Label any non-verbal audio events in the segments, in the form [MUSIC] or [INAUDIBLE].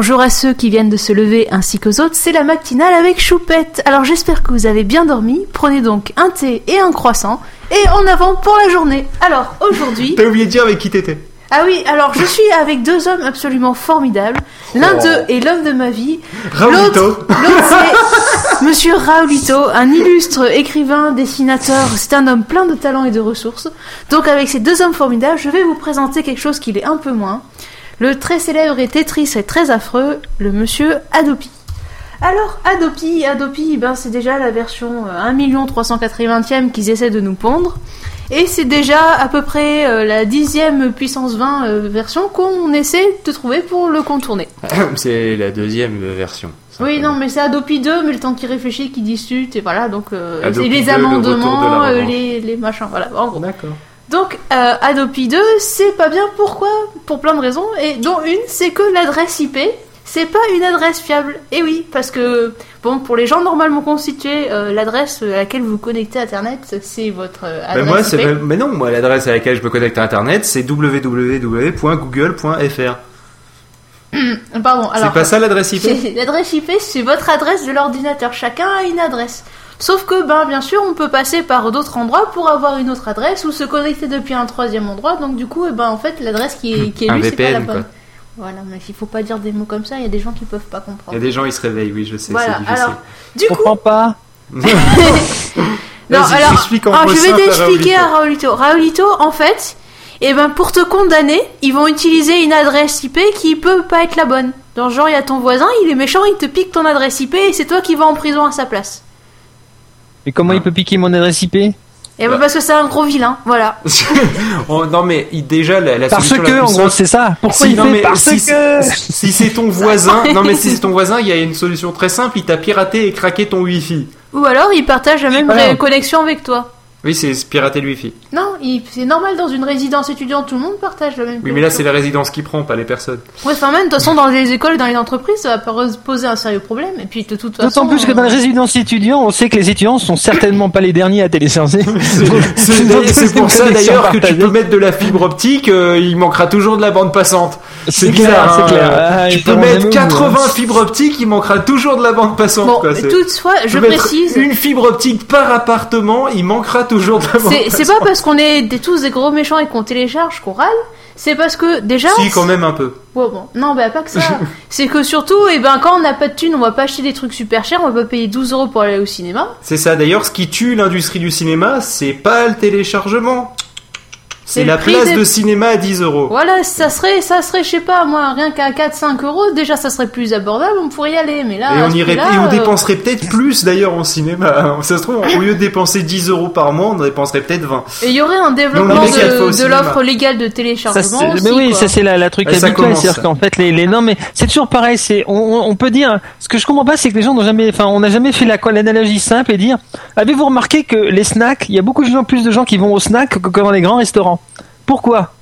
Bonjour à ceux qui viennent de se lever ainsi qu'aux autres, c'est la matinale avec Choupette. Alors j'espère que vous avez bien dormi, prenez donc un thé et un croissant, et en avant pour la journée. Alors aujourd'hui... T'as oublié de dire avec qui t'étais Ah oui, alors je suis avec deux hommes absolument formidables. L'un d'eux est l'homme de ma vie. Raoulito. L'autre, c'est [LAUGHS] Monsieur Raoulito, un illustre écrivain, dessinateur. C'est un homme plein de talent et de ressources. Donc avec ces deux hommes formidables, je vais vous présenter quelque chose qui l'est un peu moins. Le très célèbre et Tetris et très affreux, le Monsieur Adopi. Alors, Adopi, Adopi, ben c'est déjà la version euh, 1 380e qu'ils essaient de nous pondre. Et c'est déjà à peu près euh, la dixième puissance 20 euh, version qu'on essaie de trouver pour le contourner. [LAUGHS] C'est la deuxième version. Oui, non, mais c'est Adopi 2, mais le temps qu'il réfléchit, qu'il discute, et voilà, donc euh, et les 2, le retour de amendements, euh, les, les machins, voilà. D'accord. Donc, euh, Adopi 2, c'est pas bien, pourquoi? Pour plein de raisons, et dont une, c'est que l'adresse IP, c'est pas une adresse fiable. Et oui, parce que, bon, pour les gens normalement constitués, euh, l'adresse à laquelle vous vous connectez à Internet, c'est votre euh, Ben adresse moi, mais non, moi l'adresse à laquelle je me connecte à internet, c'est www.google.fr. [CLEARS THROAT] Pardon, alors... C'est pas ça l'adresse IP [LAUGHS] L'adresse IP, c'est votre adresse de l'ordinateur. Chacun a une adresse. Sauf que, ben, bien sûr, on peut passer par d'autres endroits pour avoir une autre adresse ou se connecter depuis un troisième endroit. Donc, du coup, eh ben, en fait, l'adresse qui est, qui est Un lue, c'est pas la VPN, bonne. quoi. Voilà, mais il faut pas dire des mots comme ça. Il y a des gens qui peuvent pas Il y comprendre. a des gens, ils se réveillent, oui, je sais, Voilà. c'est difficile. Alors, du Je coup, comprends pas. [LAUGHS] non, [LAUGHS] alors, je vais t'expliquer à Raoulito. Raoulito. En fait, eh ben, pour te condamner, ils vont utiliser une adresse IP qui peut pas être la bonne. Dans genre, il y a ton voisin, il est méchant, il te pique ton adresse IP et c'est toi qui vas en prison à sa place. Mais comment il peut piquer mon adresse IP Et ben, Bah. parce que c'est un gros vilain, voilà. [LAUGHS] Oh, non mais il- déjà la, la Parce la que, en gros, c'est ça. Pourquoi Si, il non, fait mais parce si, que [LAUGHS] si c'est ton voisin, non mais si c'est ton voisin, il y a une solution très simple, il t'a piraté et craqué ton wifi. Ou alors, il partage la même Voilà. connexion avec toi. Oui, c'est pirater le wifi. Non, c'est normal dans une résidence étudiante, tout le monde partage la même Oui, mais là c'est la résidence qui prend, pas les personnes. Ouais, enfin, même, de toute façon, dans les écoles et dans les entreprises, ça va pos- poser un sérieux problème. Et puis, de toute façon. D'autant plus que dans les euh, résidences étudiants, on sait que les étudiants sont certainement pas les derniers à télécharger. [LAUGHS] C'est pour ça d'ailleurs que tu peux mettre de la fibre optique, euh, il manquera toujours de la bande passante. C'est C'est clair, bizarre, c'est hein. clair. Ah, tu peux mettre jamais 80 au bout, fibres optiques, il manquera toujours de la bande passante. Bon, quoi. Toutefois, je précise. Une fibre optique par appartement, il manquera toujours C'est pas parce qu'on est des, tous des gros méchants et qu'on télécharge qu'on râle. C'est parce que déjà. Si, quand même un peu. Ouais, bon. Non, bah pas que ça. [LAUGHS] c'est que surtout, et ben, quand on n'a pas de thunes, on va pas acheter des trucs super chers, on va pas payer 12 euros pour aller au cinéma. C'est ça. D'ailleurs, ce qui tue l'industrie du cinéma, c'est pas le téléchargement. C'est la prix place des- de cinéma à 10 euros. Voilà, ça serait, ça serait, je sais pas, moi, rien qu'à 4-5 euros, déjà ça serait plus abordable, on pourrait y aller, mais là. Et on irait, prix-là, et on euh, dépenserait peut-être plus d'ailleurs en cinéma. hein. Ça se trouve, au lieu de dépenser 10 euros par mois, on dépenserait peut-être 20. Et il y aurait un développement Donc, de, l'offre légale de téléchargement. aussi, mais oui, quoi. ça c'est la, la truc habituel, c'est-à-dire qu'en fait les, les non mais c'est toujours pareil, c'est on, on- on peut dire ce que je comprends pas c'est que les gens n'ont jamais enfin on n'a jamais fait la l'analogie simple et dire avez-vous remarqué que les snacks, il y a beaucoup de gens plus de gens qui vont aux snacks que, que dans les grands restaurants? Pourquoi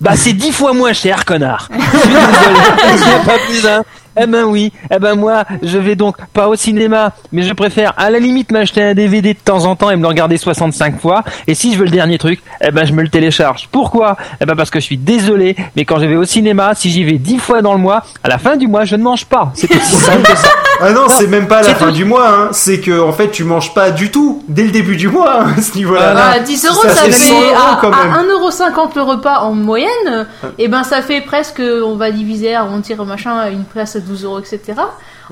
Bah c'est dix fois moins cher, connard. Je suis désolé, [LAUGHS] c'est pas plus hein. Eh ben oui, eh ben moi, je vais donc pas au cinéma, mais je préfère à la limite m'acheter un DVD de temps en temps et me le regarder 65 fois. Et si je veux le dernier truc, eh ben je me le télécharge. Pourquoi? Eh ben parce que je suis désolé, mais quand je vais au cinéma, si j'y vais 10 fois dans le mois, à la fin du mois, je ne mange pas. C'est aussi simple que ça. Ah non, c'est même pas à la fin du mois. Hein. C'est que en fait, tu manges pas du tout dès le début du mois hein, à ce niveau-là. Ah, 10 euros, Ça ça, fait fait, 100 euros, à, quand même. à 1,50€ le repas en moyenne, et ben ça fait presque, on va diviser, arrondir machin, une place à 12 euros, etc.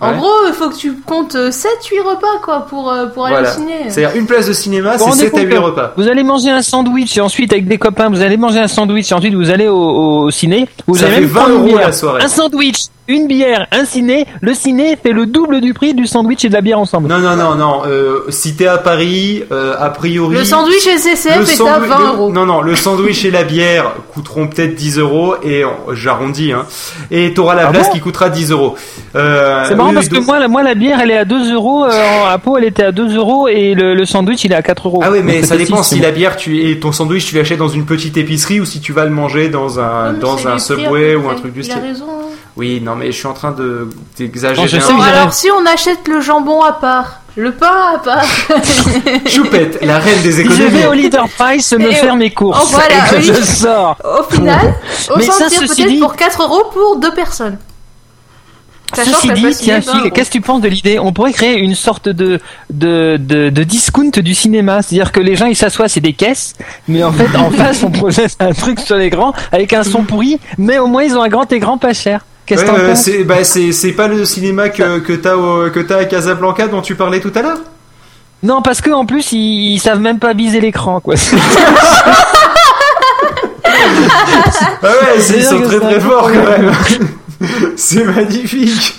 En Ouais. gros, il faut que tu comptes 7-8 repas quoi pour, euh, pour aller Voilà. au ciné. C'est-à-dire une place de cinéma, c'est vous rendez 7 à compte 8 que repas. Vous allez manger un sandwich et ensuite avec des copains, vous allez manger un sandwich et ensuite vous allez au, au ciné. Vous Ça allez fait même 20 prendre une euros la soirée. Un sandwich, une bière, un ciné. Le ciné fait le double du prix du sandwich et de la bière ensemble. Non, non, non, non. Euh, si t'es à Paris, euh, a priori. Le sandwich SCCF le est à sandwich- 20 le- euros. Non, non, le sandwich et la bière coûteront peut-être 10 euros et euh, j'arrondis, hein. Et t'auras la Ah place bon qui coûtera 10 euros. Euh, C'est marrant parce que moi la, moi, la bière, elle est à 2 euros. euh, à Pau, elle était à 2 euros et le, le sandwich, il est à 4 euros. Ah oui, mais Donc, ça dépend si la bière tu et ton sandwich tu l'achètes dans une petite épicerie ou si tu vas le manger dans un dans un Subway ou un truc du Il a style. raison. hein. Oui, non mais je suis en train de Non, d'exagérer. je sais que alors si on achète le jambon à part, le pain à part, [LAUGHS] Choupette, la reine des je économies. vais au Leader Price me Et faire mes courses oh, voilà, et que oui. je sors. au final, on Mais s'en ça, tire ceci peut-être dit- pour 4 euros pour deux personnes. Sachant Ceci dit, tiens, Phil, qu'est-ce que tu penses de l'idée? On pourrait créer une sorte de, de, de, de discount du cinéma. C'est-à-dire que les gens, ils s'assoient, c'est des caisses, mais en fait, en [LAUGHS] face, on projette un truc sur l'écran avec un son pourri, mais au moins, ils ont un grand écran pas cher. Qu'est-ce que Ouais, t'en euh, penses c'est bah, c'est c'est pas le cinéma que que t'as au- que t'as à Casablanca dont tu parlais tout à l'heure? Non, parce que en plus, ils, ils savent même pas viser l'écran, quoi. [LAUGHS] Ah ouais, c'est- ils sont très très forts quand même. [LAUGHS] c'est magnifique.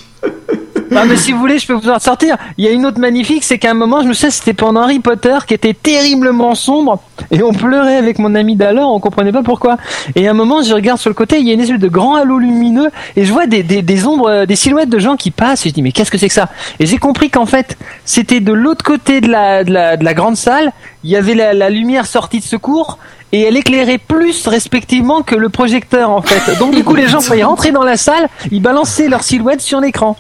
Ah mais si vous voulez, je peux vous en sortir. Il y a une autre magnifique, c'est qu'à un moment, je me sais, c'était pendant Harry Potter, qui était terriblement sombre, et on pleurait avec mon ami d'alors, on comprenait pas pourquoi. Et à un moment, je regarde sur le côté, il y a une espèce de grand halo lumineux, et je vois des, des, des ombres, euh, des silhouettes de gens qui passent, et je dis, mais qu'est-ce que c'est que ça? Et j'ai compris qu'en fait, c'était de l'autre côté de la, de, la, de la grande salle, il y avait la, la lumière sortie de secours, et elle éclairait plus respectivement que le projecteur en fait. Donc du coup les gens quand ils rentraient dans la salle, ils balançaient leur silhouette sur l'écran.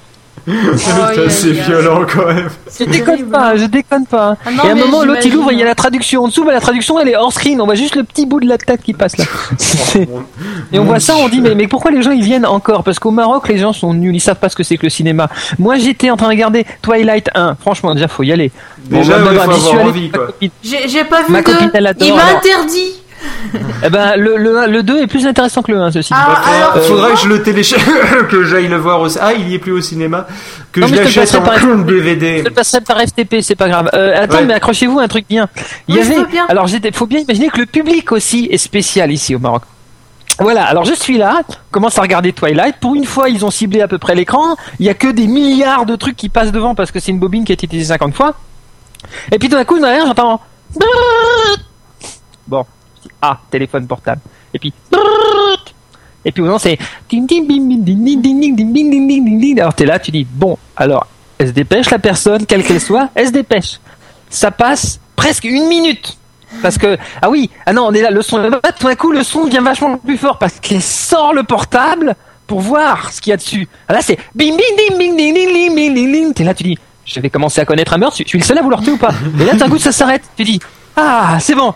C'est aïe, aïe. violent quand même. Je déconne terrible. pas, je déconne pas. Ah non, et à un moment, l'autre il ouvre, il y a la traduction en dessous, mais la traduction elle est hors screen, on voit juste le petit bout de la tête qui passe là. [LAUGHS] Et on voit ça, on dit mais, mais pourquoi les gens ils viennent encore? Parce qu'au Maroc les gens sont nuls, ils savent pas ce que c'est que le cinéma. Moi j'étais en train de regarder Twilight 1, franchement déjà faut y aller. Déjà, bah, ouais, bah, faut avoir envie, quoi. J'ai pas vu Ma deux. copine, elle adore, Il m'a alors. interdit. Eh ben le, le, le 2 est plus intéressant que le 1 ceci. dit. Ah, alors, Euh, que je le télécharge, [LAUGHS] que j'aille le voir aussi. Ah, il y est plus au cinéma. Que Non, je je l'achète en par- [LAUGHS] Je DVD. te passerai par FTP, c'est pas grave. Euh, attends, Ouais. mais accrochez-vous à un truc bien. Il y Oui, je avait, veux bien. alors j'étais, faut bien imaginer que le public aussi est spécial ici au Maroc. Voilà, alors je suis là, commence à regarder Twilight. Pour une fois, ils ont ciblé à peu près l'écran. Il y a que des milliards de trucs qui passent devant parce que c'est une bobine qui a été utilisée 50 fois. Et puis tout d'un coup, derrière, j'entends. Bon, je ah, téléphone portable. Et puis. Et puis moment, c'est. Alors t'es là, tu dis, bon, alors, elle se dépêche, la personne, quelle qu'elle soit, elle se dépêche. Ça passe presque une minute. Parce que, ah oui, ah non, on est là, le son, tout d'un coup, le son devient vachement plus fort parce qu'elle sort le portable pour voir ce qu'il y a dessus. Ah là, c'est. T'es là, tu dis, je vais commencer à connaître un meurtre, je suis le seul à vouloir tuer ou pas? Et là, d'un coup, ça s'arrête. Tu dis, ah, c'est bon.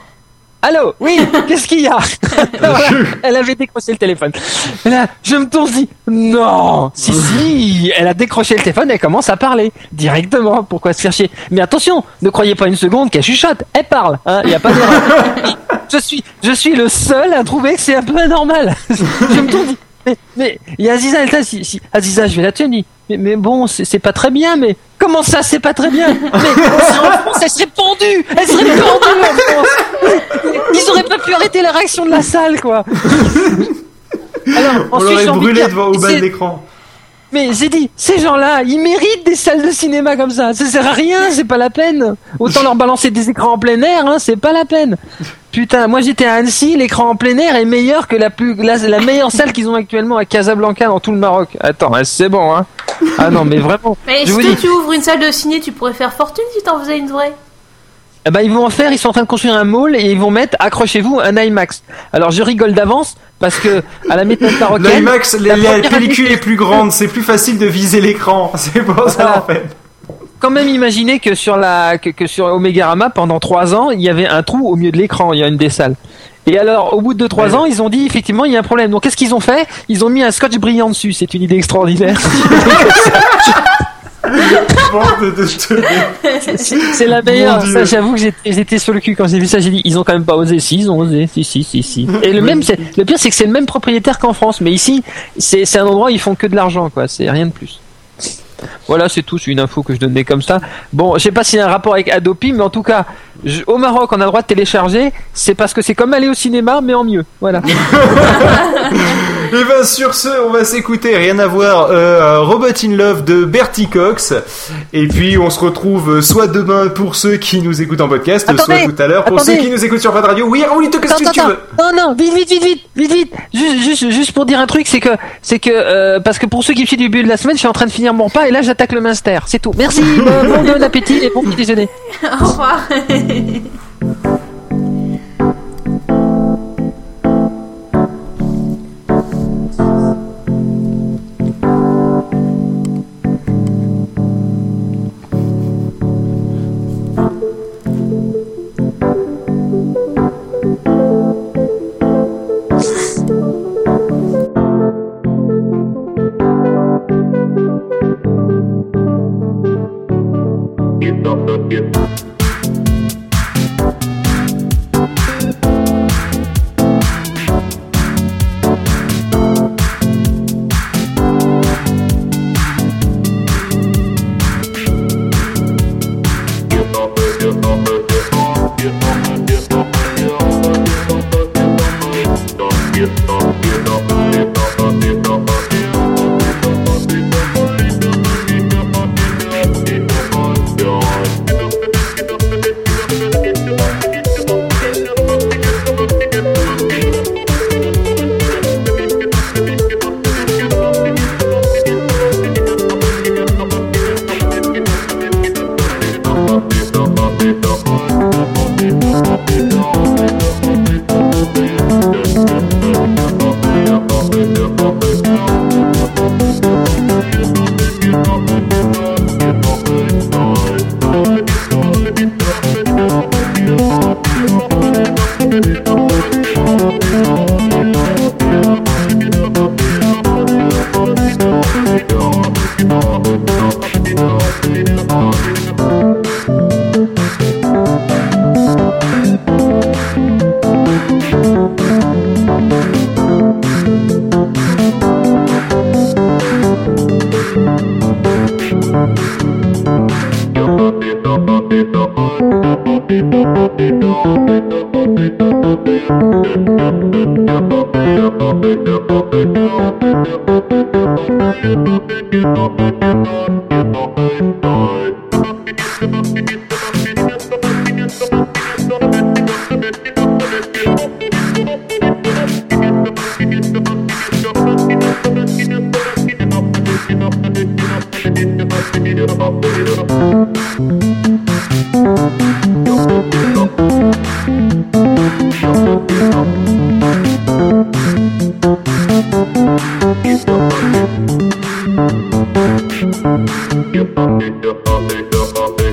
Allô, oui, [LAUGHS] qu'est-ce qu'il y a [LAUGHS] Voilà, Elle avait décroché le téléphone. Et là, je me tourne, dis, non, si, si, elle a décroché le téléphone, elle commence à parler directement. Pourquoi se faire chier? Mais attention, ne croyez pas une seconde qu'elle chuchote, elle parle. hein, Il n'y a pas d'erreur. [LAUGHS] je suis, je suis le seul à trouver que c'est un peu anormal. je me tourne, dis, mais, mais, et Aziza, elle si, si, Aziza, je vais la tuer, mais, mais bon, c'est pas très bien, mais comment ça, c'est pas très bien? [LAUGHS] Mais en France, elle serait pendue, elle serait pendue en France. Ils auraient pas pu arrêter la réaction de la salle, quoi. [LAUGHS] Alors, On l'aurait brûlé dire, devant au bas de l'écran. mais j'ai dit, ces gens-là, ils méritent des salles de cinéma comme ça. Ça sert à rien, c'est pas la peine. Autant [LAUGHS] leur balancer des écrans en plein air, hein, c'est pas la peine. Putain, moi j'étais à Annecy, l'écran en plein air est meilleur que la plus, la, la meilleure salle qu'ils ont actuellement à Casablanca dans tout le Maroc. Attends, c'est bon, hein. Ah non, mais vraiment. [LAUGHS] Mais Je est-ce vous que dis, tu ouvres une salle de ciné, tu pourrais faire fortune si t'en faisais une vraie? Eh ben, ils vont en faire, ils sont en train de construire un mall et ils vont mettre, accrochez-vous, un IMAX. Alors je rigole d'avance parce que à la méthode marocaine. [LAUGHS] L'IMAX, la pellicule année- est plus grande, c'est plus facile de viser l'écran. [LAUGHS] C'est pour ça en fait. Quand même imaginer que sur la que, que sur Omegarama pendant trois ans il y avait un trou au milieu de l'écran il y a une des salles. Et alors au bout de trois Ouais. ans ils ont dit effectivement il y a un problème. Donc qu'est-ce qu'ils ont fait? Ils ont mis un scotch brillant dessus. C'est une idée extraordinaire. [LAUGHS] C'est la meilleure. Ça j'avoue que j'étais sur le cul quand j'ai vu ça. J'ai dit ils ont quand même pas osé. Si ils ont osé. Si si si si. Et le même c'est le pire c'est que c'est le même propriétaire qu'en France. Mais ici c'est c'est un endroit où ils font que de l'argent quoi. C'est rien de plus Voilà, c'est tout, une info que je donnais comme ça. Bon, je sais pas s'il y a un rapport avec Adopi, mais en tout cas, je- au Maroc, on a le droit de télécharger. C'est parce que c'est comme aller au cinéma, mais en mieux. Voilà. [LAUGHS] Et ben sur ce, on va s'écouter, rien à voir, euh, Robot in Love de Bertie Cox. Et puis on se retrouve euh, soit demain pour ceux qui nous écoutent en podcast, Attendez, soit tout à l'heure pour attendez. ceux qui nous écoutent sur Fad Radio. Oui, Raoulito, qu'est-ce que tu veux? Non, non, vite, vite, vite, vite, vite, vite. Juste, juste, juste pour dire un truc, c'est que, c'est que, euh, parce que pour ceux qui me suivent du début de la semaine, je suis en train de finir mon repas et là, j'attaque le Minster. C'est tout. Merci. [LAUGHS] bon, bon appétit et bon petit déjeuner. Au revoir. 嘿嘿嘿 Yeah, yeah,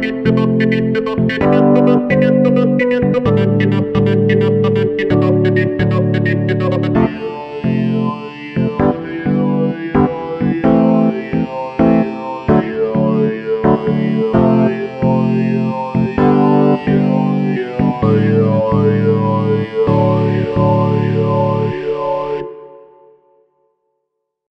ピッとピッとピッとピッとピッとピッとピッとピッとピッとピッとピッとピッとピッとピッとピッとピッとピッとピッとピッ